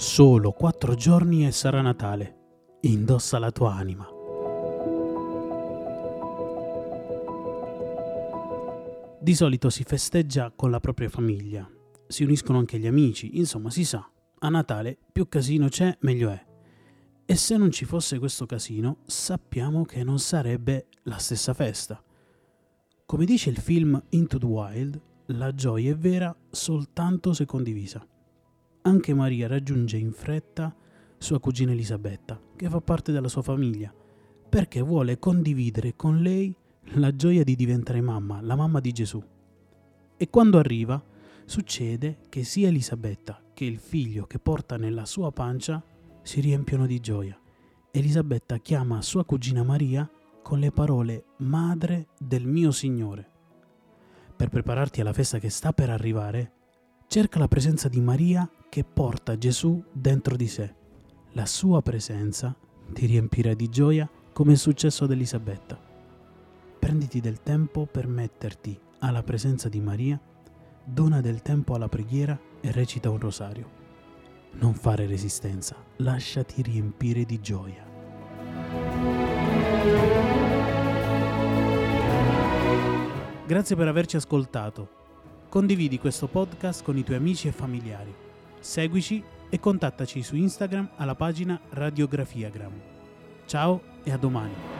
Solo quattro giorni e sarà Natale. Indossa la tua anima. Di solito si festeggia con la propria famiglia, si uniscono anche gli amici, insomma si sa, a Natale più casino c'è meglio è. E se non ci fosse questo casino, sappiamo che non sarebbe la stessa festa. Come dice il film Into the Wild, la gioia è vera soltanto se condivisa. Anche Maria raggiunge in fretta sua cugina Elisabetta, che fa parte della sua famiglia, perché vuole condividere con lei la gioia di diventare mamma, la mamma di Gesù. E quando arriva, succede che sia Elisabetta che il figlio che porta nella sua pancia si riempiono di gioia. Elisabetta chiama sua cugina Maria con le parole Madre del mio Signore. Per prepararti alla festa che sta per arrivare, cerca la presenza di Maria che porta Gesù dentro di sé. La sua presenza ti riempirà di gioia come è successo ad Elisabetta prenditi del tempo per metterti alla presenza di Maria, dona del tempo alla preghiera e recita un rosario. Non fare resistenza, lasciati riempire di gioia. Grazie per averci ascoltato. Condividi questo podcast con i tuoi amici e familiari. Seguici e contattaci su Instagram alla pagina Radiografiagram. Ciao e a domani.